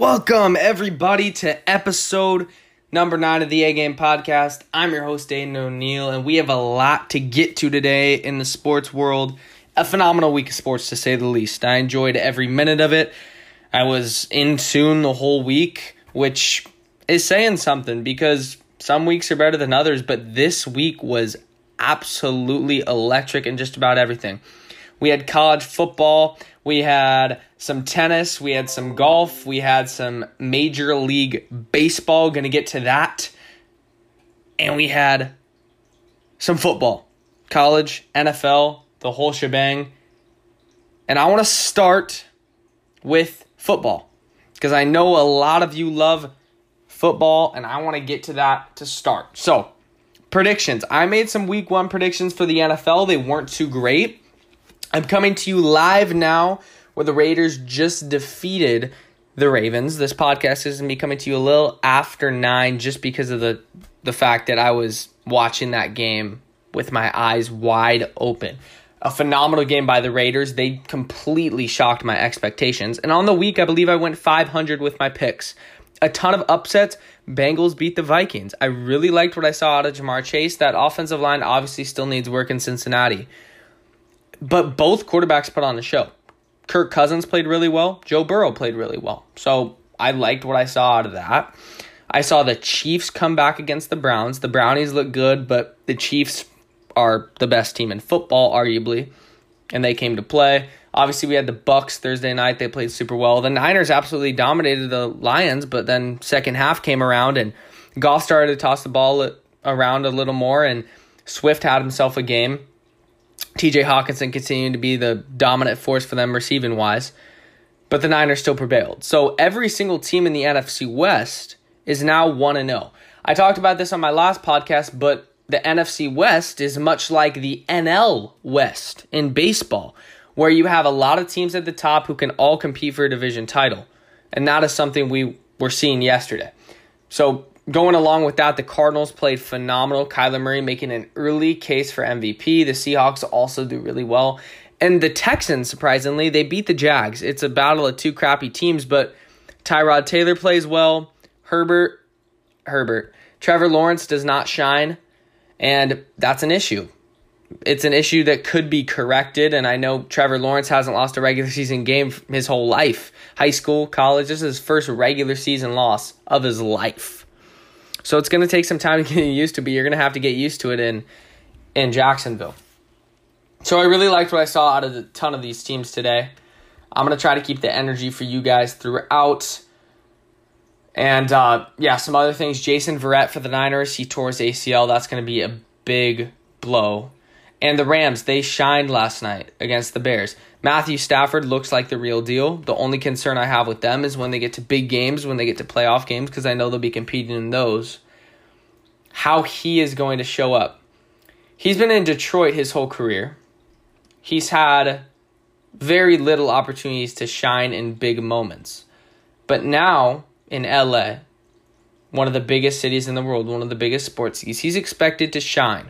Welcome, everybody, to episode number nine of the A Game Podcast. I'm your host, Aiden O'Neill, and we have a lot to get to today in the sports world. A phenomenal week of sports, to say the least. I enjoyed every minute of it. I was in tune the whole week, which is saying something because some weeks are better than others, but this week was absolutely electric in just about everything. We had college football, we had some tennis, we had some golf, we had some major league baseball, to get to that. And we had some football, college, NFL, the whole shebang. And I want to start with football because I know a lot of you love football and I want to get to that to start. So, predictions. I made some week 1 predictions for the NFL. They weren't too great. I'm coming to you live now where the Raiders just defeated the Ravens. This podcast is going to be coming to you a little after 9 just because of the the fact that I was watching that game with my eyes wide open. A phenomenal game by the Raiders. They completely shocked my expectations. And on the week, I believe I went 500 with my picks. A ton of upsets. Bengals beat the Vikings. I really liked what I saw out of Ja'Marr Chase. That offensive line obviously still needs work in Cincinnati. But both quarterbacks put on a show. Kirk Cousins played really well. Joe Burrow played really well. So I liked what I saw out of that. I saw the Chiefs come back against the Browns. The Brownies look good, but the Chiefs are the best team in football, arguably, and they came to play. Obviously, we had the Bucs Thursday night. They played super well. The Niners absolutely dominated the Lions, but then second half came around and Goff started to toss the ball around a little more, and Swift had himself a game. TJ Hockenson continued to be the dominant force for them receiving wise, but the Niners still prevailed. So every single team in the NFC West is now 1 0. I talked about this on my last podcast, but the NFC West is much like the NL West in baseball, where you have a lot of teams at the top who can all compete for a division title. And that is something we were seeing yesterday. So Going along with that, the Cardinals played phenomenal. Kyler Murray making an early case for MVP. The Seahawks also do really well. And the Texans, surprisingly, they beat the Jags. It's a battle of two crappy teams, but Tyrod Taylor plays well. Herbert, Herbert. Trevor Lawrence does not shine, and that's an issue. It's an issue that could be corrected, and I know Trevor Lawrence hasn't lost a regular season game his whole life. High school, college, this is his first regular season loss of his life. So it's going to take some time to get used to, but you're going to have to get used to it in in Jacksonville. So I really liked what I saw out of a ton of these teams today. I'm going to try to keep the energy for you guys throughout. And uh, yeah, some other things. Jason Verrett for the Niners, he tore his ACL. That's going to be a big blow. And the Rams, they shined last night against the Bears. Matthew Stafford looks like the real deal. The only concern I have with them is when they get to big games, when they get to playoff games, because I know they'll be competing in those, how he is going to show up. He's been in Detroit his whole career. He's had very little opportunities to shine in big moments. But now in LA, one of the biggest cities in the world, one of the biggest sports cities, he's expected to shine.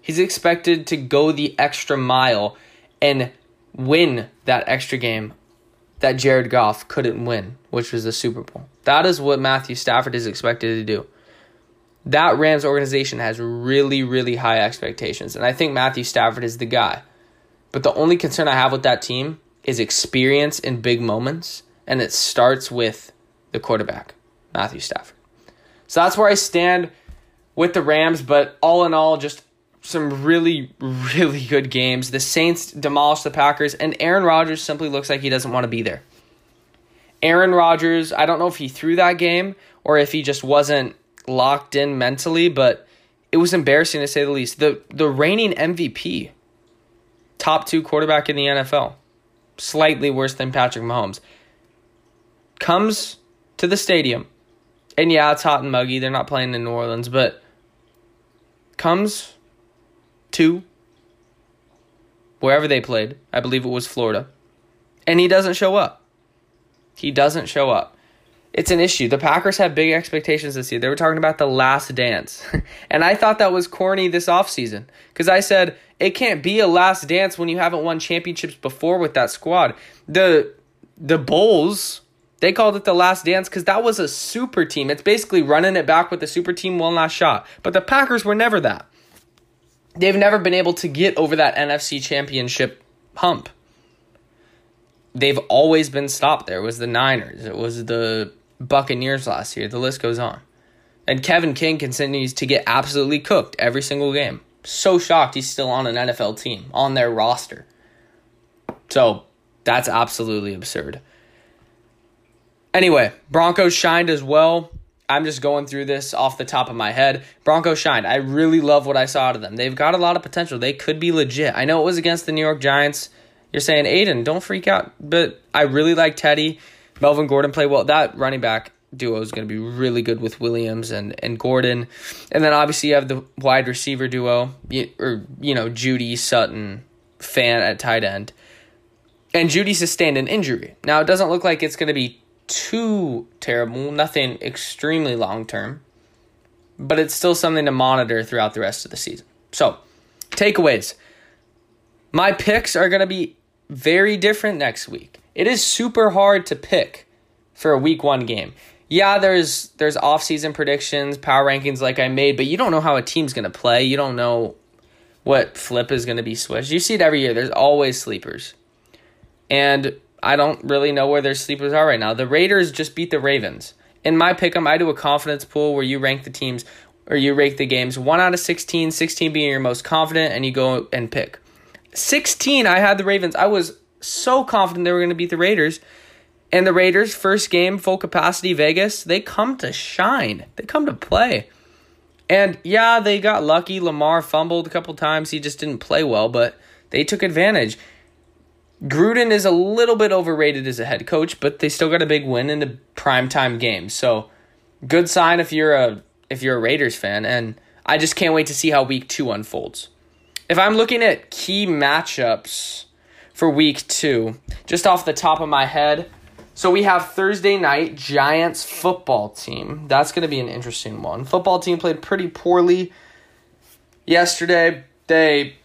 He's expected to go the extra mile and win that extra game that Jared Goff couldn't win, which was the Super Bowl. That is what Matthew Stafford is expected to do. That Rams organization has really, really high expectations, and I think Matthew Stafford is the guy. But the only concern I have with that team is experience in big moments, and it starts with the quarterback, Matthew Stafford. So that's where I stand with the Rams, but all in all, just some really, really good games. The Saints demolished the Packers, and Aaron Rodgers simply looks like he doesn't want to be there. Aaron Rodgers, I don't know if he threw that game or if he just wasn't locked in mentally, but it was embarrassing to say the least. The the reigning MVP, top two quarterback in the NFL, slightly worse than Patrick Mahomes, comes to the stadium, and yeah, it's hot and muggy. They're not playing in New Orleans, but comes two, wherever they played. I believe it was Florida. And he doesn't show up. He doesn't show up. It's an issue. The Packers have big expectations this year. They were talking about the last dance. and I thought that was corny this offseason because I said it can't be a last dance when you haven't won championships before with that squad. The the Bulls, They called it the last dance because that was a super team. It's basically running it back with the super team one last shot. But the Packers were never that. They've never been able to get over that NFC championship hump. They've always been stopped there. It was the Niners. It was the Buccaneers last year. The list goes on. And Kevin King continues to get absolutely cooked every single game. So shocked he's still on an NFL team, on their roster. So that's absolutely absurd. Anyway, Broncos shined as well. I'm just going through this off the top of my head. Broncos shined. I really love what I saw out of them. They've got a lot of potential. They could be legit. I know it was against the New York Giants. You're saying, Aiden, don't freak out. But I really like Teddy. Melvin Gordon played well. That running back duo is going to be really good with Williams and, and Gordon. And then obviously you have the wide receiver duo, or, you know, Jeudy, Sutton, Fant at tight end. And Jeudy sustained an injury. Now, it doesn't look like it's going to be too terrible, nothing extremely long term, but it's still something to monitor throughout the rest of the season. So, takeaways. My picks are going to be very different next week. It is super hard to pick for a week 1 game. Yeah, there's there's off-season predictions, power rankings like I made, but you don't know how a team's going to play. You don't know what flip is going to be switched. You see it every year. There's always sleepers. And I don't really know where their sleepers are right now. The Raiders just beat the Ravens. In my pick 'em, I do a confidence pool where you rank the teams or you rank the games 1 out of 16, 16 being your most confident and you go and pick. 16 I had the Ravens. I was so confident they were going to beat the Raiders. And the Raiders first game full capacity Vegas, they come to shine. They come to play. And yeah, they got lucky. Lamar fumbled a couple times. He just didn't play well, but they took advantage. Gruden is a little bit overrated as a head coach, but they still got a big win in the primetime game. So good sign if you're a if you're a Raiders fan, and I just can't wait to see how week two unfolds. If I'm looking at key matchups for week two, just off the top of my head, so we have Thursday night Giants football team. That's going to be an interesting one. Football team played pretty poorly yesterday. They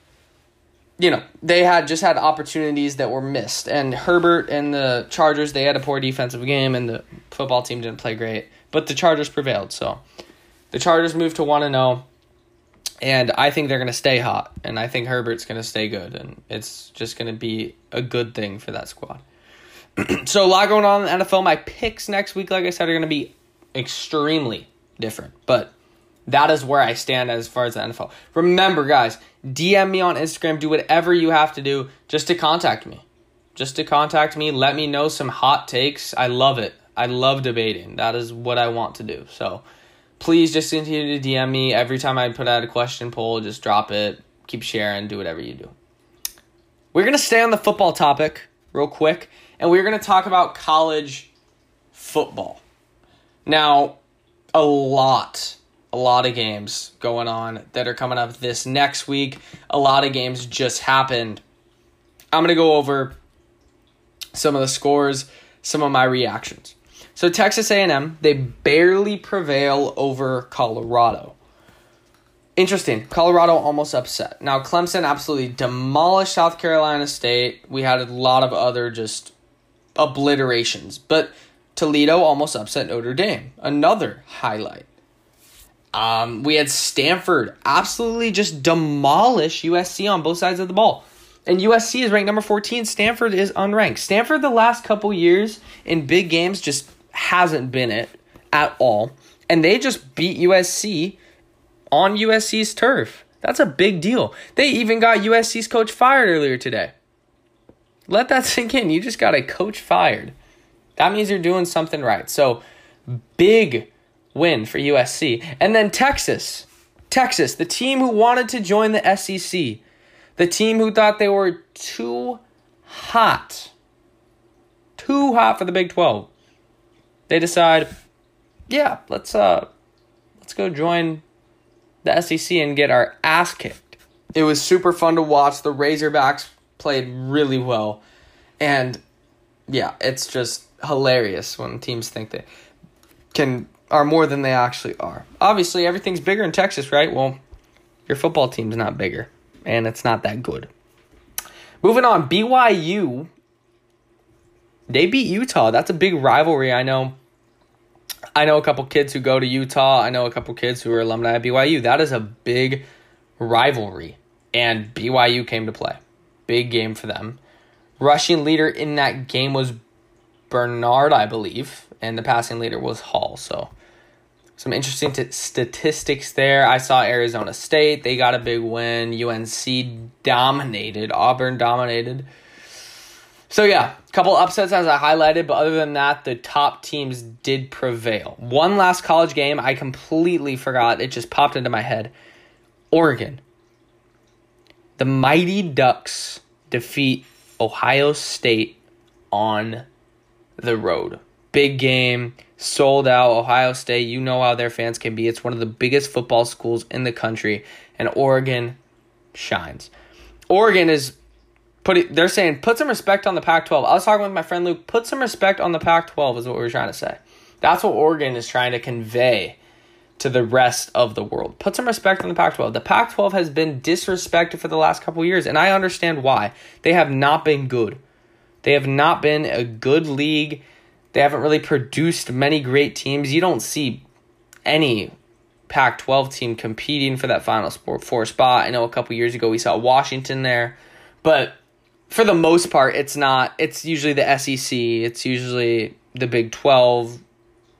you know, they had just had opportunities that were missed. And Herbert and the Chargers, they had a poor defensive game, and the football team didn't play great. But the Chargers prevailed. So the Chargers moved to 1 0. And I think they're going to stay hot. And I think Herbert's going to stay good. And it's just going to be a good thing for that squad. so a lot going on in the NFL. My picks next week, like I said, are going to be extremely different. But that is where I stand as far as the NFL. Remember, guys, DM me on Instagram. Do whatever you have to do just to contact me. Just to contact me. Let me know some hot takes. I love it. I love debating. That is what I want to do. So please just continue to DM me. Every time I put out a question poll, just drop it. Keep sharing. Do whatever you do. We're going to stay on the football topic real quick, and we're going to talk about college football. Now, a lot a lot of games going on that are coming up this next week. A lot of games just happened. I'm going to go over some of the scores, some of my reactions. So Texas A&M, they barely prevail over Colorado. Interesting. Colorado almost upset. Now Clemson absolutely demolished South Carolina State. We had a lot of other just obliterations, but Toledo almost upset Notre Dame. Another highlight. Um, we had Stanford absolutely just demolish USC on both sides of the ball. And USC is ranked number 14. Stanford is unranked. Stanford, the last couple years in big games, just hasn't been it at all. And they just beat USC on USC's turf. That's a big deal. They even got USC's coach fired earlier today. Let that sink in. You just got a coach fired. That means you're doing something right. So, big win for USC. And then Texas. Texas, the team who wanted to join the SEC. The team who thought they were too hot. Too hot for the Big 12. They decide, yeah, let's uh let's go join the SEC and get our ass kicked. It was super fun to watch. The Razorbacks played really well. And yeah, it's just hilarious when teams think they can are more than they actually are. Obviously, everything's bigger in Texas, right? Well, your football team's not bigger, and it's not that good. Moving on, BYU. they beat Utah. That's a big rivalry. I know. I know a couple kids who go to Utah. I know a couple kids who are alumni at BYU. That is a big rivalry, and BYU came to play. Big game for them. Rushing leader in that game was Bernard, I believe, and the passing leader was Hall. So some interesting t- statistics there. I saw Arizona State, they got a big win. UNC dominated, Auburn dominated. So yeah, a couple upsets as I highlighted, but other than that, the top teams did prevail. One last college game I completely forgot. It just popped into my head. Oregon. The Mighty Ducks defeat Ohio State on the road. Big game, sold out. Ohio State, you know how their fans can be. It's one of the biggest football schools in the country, and Oregon shines. Oregon is putting, they're saying, put some respect on the Pac 12. I was talking with my friend Luke, put some respect on the Pac 12 is what we are trying to say. That's what Oregon is trying to convey to the rest of the world. Put some respect on the Pac 12. The Pac 12 has been disrespected for the last couple years, and I understand why. They have not been good. They have not been a good league. They haven't really produced many great teams. You don't see any Pac 12 team competing for that final four spot. I know a couple years ago we saw Washington there, but for the most part, it's not. It's usually the SEC, it's usually the Big 12,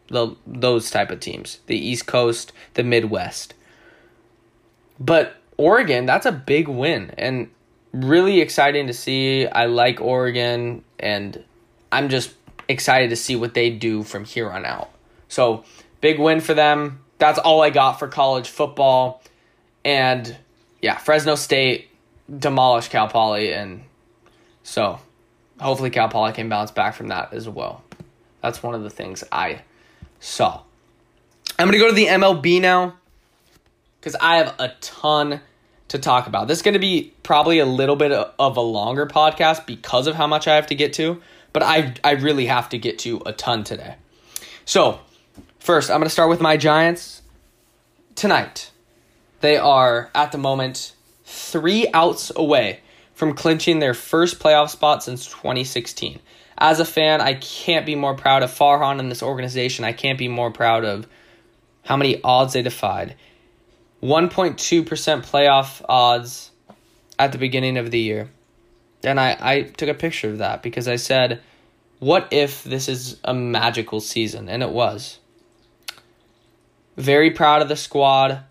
the, those type of teams, the East Coast, the Midwest. But Oregon, that's a big win and really exciting to see. I like Oregon and I'm just excited to see what they do from here on out. So, big win for them. That's all I got for college football. And yeah, Fresno State demolished Cal Poly and so hopefully Cal Poly can bounce back from that as well. That's one of the things I saw. I'm going to go to the MLB now because I have a ton to talk about. This is going to be probably a little bit of a longer podcast because of how much I have to get to, but I, I really have to get to a ton today. So, first, I'm going to start with my Giants. Tonight, they are at the moment three outs away from clinching their first playoff spot since 2016 as a fan, I can't be more proud of Farhan and this organization. I can't be more proud of how many odds they defied. 1.2% playoff odds at the beginning of the year. And I, I took a picture of that because I said, what if this is a magical season? And it was. Very proud of the squad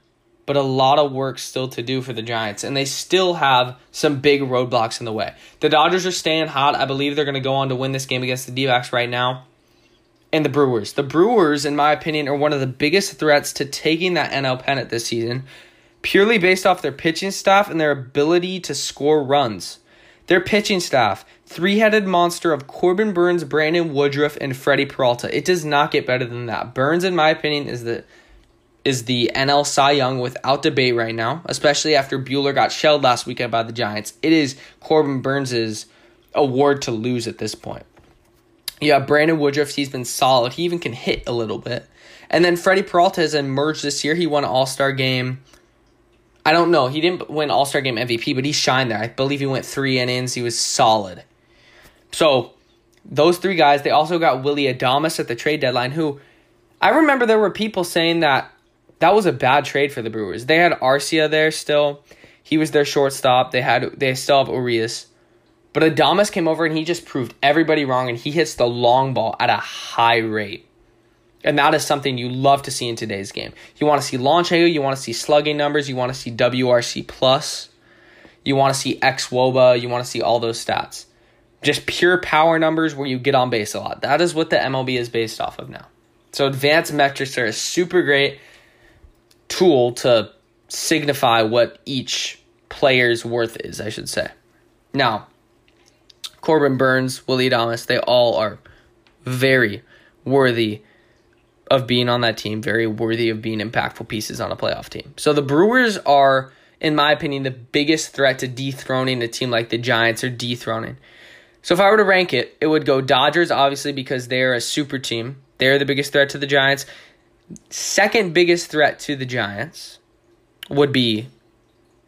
but a lot of work still to do for the Giants, and they still have some big roadblocks in the way. The Dodgers are staying hot. I believe they're going to go on to win this game against the D backs right now. And the Brewers. The Brewers, in my opinion, are one of the biggest threats to taking that NL pennant this season, purely based off their pitching staff and their ability to score runs. Their pitching staff, three headed monster of Corbin Burnes, Brandon Woodruff, and Freddie Peralta. It does not get better than that. Burnes, in my opinion, is the is the NL Cy Young without debate right now, especially after Buehler got shelled last weekend by the Giants. It is Corbin Burnes' award to lose at this point. Yeah, Brandon Woodruff, he's been solid. He even can hit a little bit. And then Freddie Peralta has emerged this year. He won an All Star game. I don't know. He didn't win All Star game MVP, but he shined there. I believe he went three innings. He was solid. So, those three guys, they also got Willy Adames at the trade deadline, who I remember there were people saying that that was a bad trade for the Brewers. They had Arcia there still. He was their shortstop. They had they still have Urias. But Adames came over and he just proved everybody wrong and he hits the long ball at a high rate. And that is something you love to see in today's game. You want to see launch angle, you want to see slugging numbers, you want to see WRC plus, you want to see xwOBA, you want to see all those stats. Just pure power numbers where you get on base a lot. That is what the MLB is based off of now. So advanced metrics are a super great tool to signify what each player's worth is, I should say. Now, Corbin Burnes, Willy Adames, they all are very worthy of being on that team, very worthy of being impactful pieces on a playoff team. So the Brewers are, in my opinion, the biggest threat to dethroning a team like the Giants or dethroning. So if I were to rank it, it would go Dodgers, obviously, because they're a super team. They're the biggest threat to the Giants. Second biggest threat to the Giants would be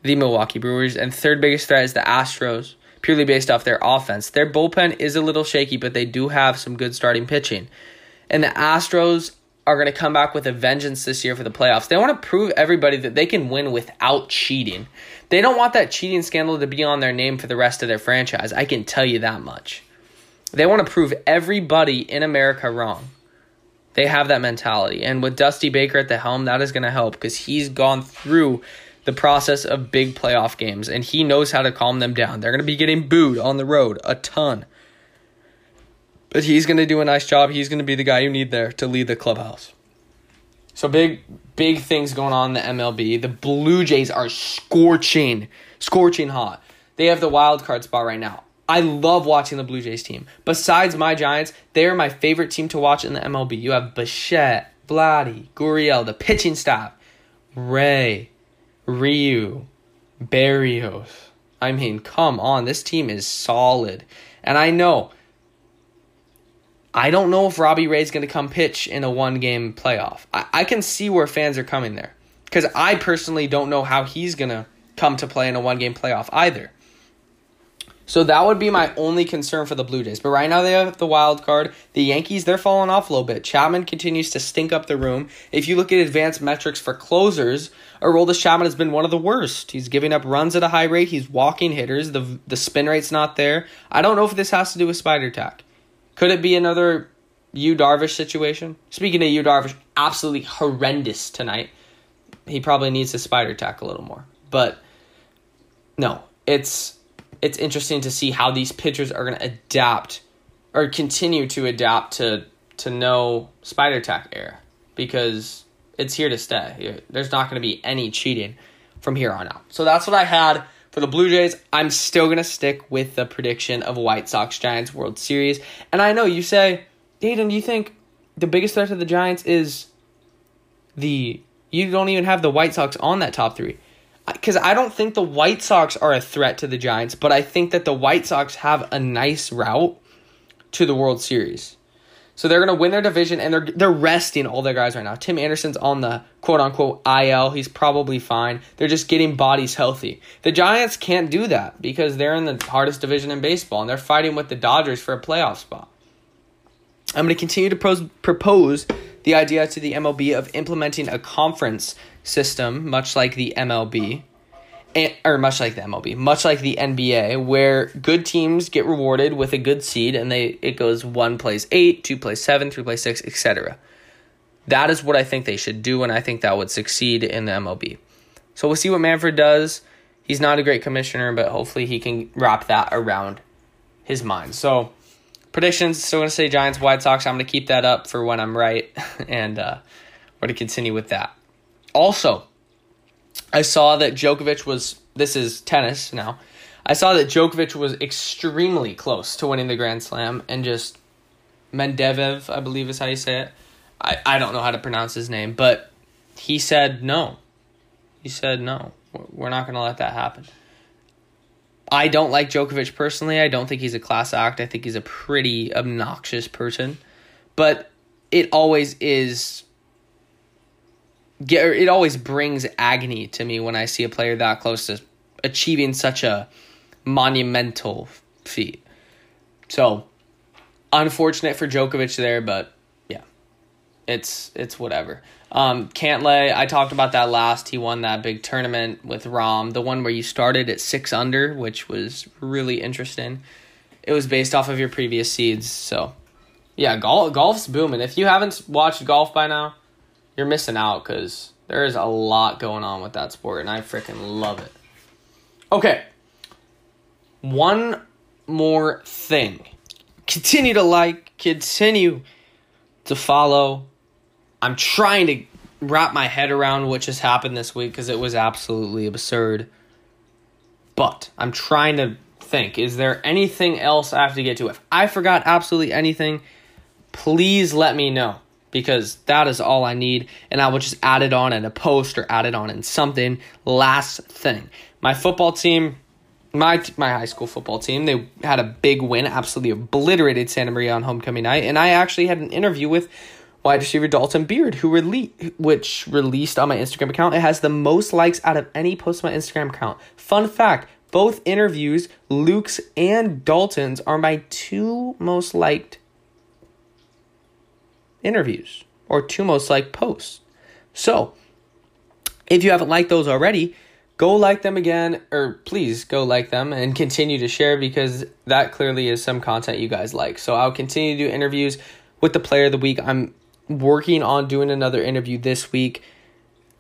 the Milwaukee Brewers, and third biggest threat is the Astros purely based off their offense. Their bullpen is a little shaky, but they do have some good starting pitching. And the Astros are going to come back with a vengeance this year for the playoffs. They want to prove everybody that they can win without cheating. They don't want that cheating scandal to be on their name for the rest of their franchise. I can tell you that much. They want to prove everybody in America wrong. They have that mentality. And with Dusty Baker at the helm, that is going to help because he's gone through the process of big playoff games and he knows how to calm them down. They're going to be getting booed on the road a ton. But he's going to do a nice job. He's going to be the guy you need there to lead the clubhouse. So big, big things going on in the MLB. The Blue Jays are scorching, scorching hot. They have the wild card spot right now. I love watching the Blue Jays team. Besides my Giants, they are my favorite team to watch in the MLB. You have Bichette, Vladdy, Gurriel, the pitching staff, Ray, Ryu, Berríos. I mean, come on, this team is solid. And I know, I don't know if Robbie Ray's is going to come pitch in a one game playoff. I, I can see where fans are coming there. Because I personally don't know how he's going to come to play in a one game playoff either. So that would be my only concern for the Blue Jays. But right now they have the wild card. The Yankees, they're falling off a little bit. Chapman continues to stink up the room. If you look at advanced metrics for closers, Aroldis Chapman has been one of the worst. He's giving up runs at a high rate. He's walking hitters. The the spin rate's not there. I don't know if this has to do with spider tack. Could it be another Yu Darvish situation? Speaking of Yu Darvish, absolutely horrendous tonight. He probably needs to spider tack a little more. But no, it's it's interesting to see how these pitchers are going to adapt or continue to adapt to to no spider tack era because it's here to stay. There's not going to be any cheating from here on out. So that's what I had for the Blue Jays. I'm still going to stick with the prediction of White Sox Giants World Series. And I know you say, Dayton, do you think the biggest threat to the Giants is the you don't even have the White Sox on that top 3 because I don't think the White Sox are a threat to the Giants, but I think that the White Sox have a nice route to the World Series. So they're going to win their division and they're they're resting all their guys right now. Tim Anderson's on the quote unquote IL. He's probably fine. They're just getting bodies healthy. The Giants can't do that because they're in the hardest division in baseball and they're fighting with the Dodgers for a playoff spot. I'm going to continue to pros- propose the idea to the MLB of implementing a conference system, much like the MLB, or much like the MLB, much like the NBA, where good teams get rewarded with a good seed, and they it goes one plays eight, two plays seven, three plays six, etc. That is what I think they should do, and I think that would succeed in the MLB. So we'll see what Manfred does. He's not a great commissioner, but hopefully he can wrap that around his mind. So predictions, still gonna say Giants, White Sox. I'm gonna keep that up for when I'm right, and uh, we're gonna continue with that. Also, I saw that Djokovic was. This is tennis now. I saw that Djokovic was extremely close to winning the Grand Slam, and just Mendevev, I believe is how you say it. I, I don't know how to pronounce his name, but he said no. He said no. We're not going to let that happen. I don't like Djokovic personally. I don't think he's a class act. I think he's a pretty obnoxious person. But it always is get it always brings agony to me when I see a player that close to achieving such a monumental feat. So, unfortunate for Djokovic there, but yeah, it's it's whatever. Um, Cantlay, I talked about that last. He won that big tournament with Rahm, the one where you started at six under, which was really interesting. It was based off of your previous seeds, so yeah, golf golf's booming. If you haven't watched golf by now, you're missing out because there is a lot going on with that sport, and I freaking love it. Okay, one more thing. Continue to like, continue to follow. I'm trying to wrap my head around what just happened this week because it was absolutely absurd. But I'm trying to think is there anything else I have to get to? If I forgot absolutely anything, please let me know because that is all I need. And I will just add it on in a post or add it on in something. Last thing my football team. My, my high school football team, they had a big win, absolutely obliterated Santa Maria on homecoming night. And I actually had an interview with wide receiver Dalton Beard, who rele- which released on my Instagram account. It has the most likes out of any post on my Instagram account. Fun fact Both interviews, Luke's and Dalton's, are my two most liked interviews or two most liked posts. So, if you haven't liked those already, go like them again, or please go like them and continue to share because that clearly is some content you guys like. So, I'll continue to do interviews with the player of the week. I'm working on doing another interview this week,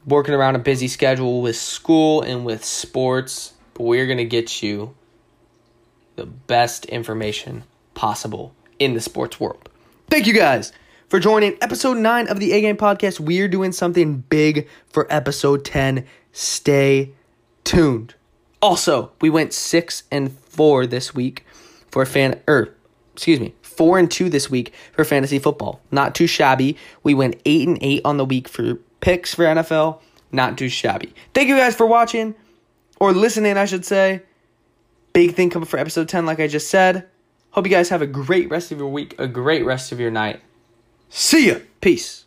working around a busy schedule with school and with sports, but we're going to get you the best information possible in the sports world. Thank you guys for joining episode 9 of the A Game Podcast. We're doing something big for episode 10. Stay tuned. Also, we went 6 and 4 this week for fan er, excuse me, 4 and 2 this week for fantasy football. Not too shabby. We went 8 and 8 on the week for picks for NFL. Not too shabby. Thank you guys for watching or listening, I should say. Big thing coming for episode 10 like I just said. Hope you guys have a great rest of your week, a great rest of your night. See ya. Peace.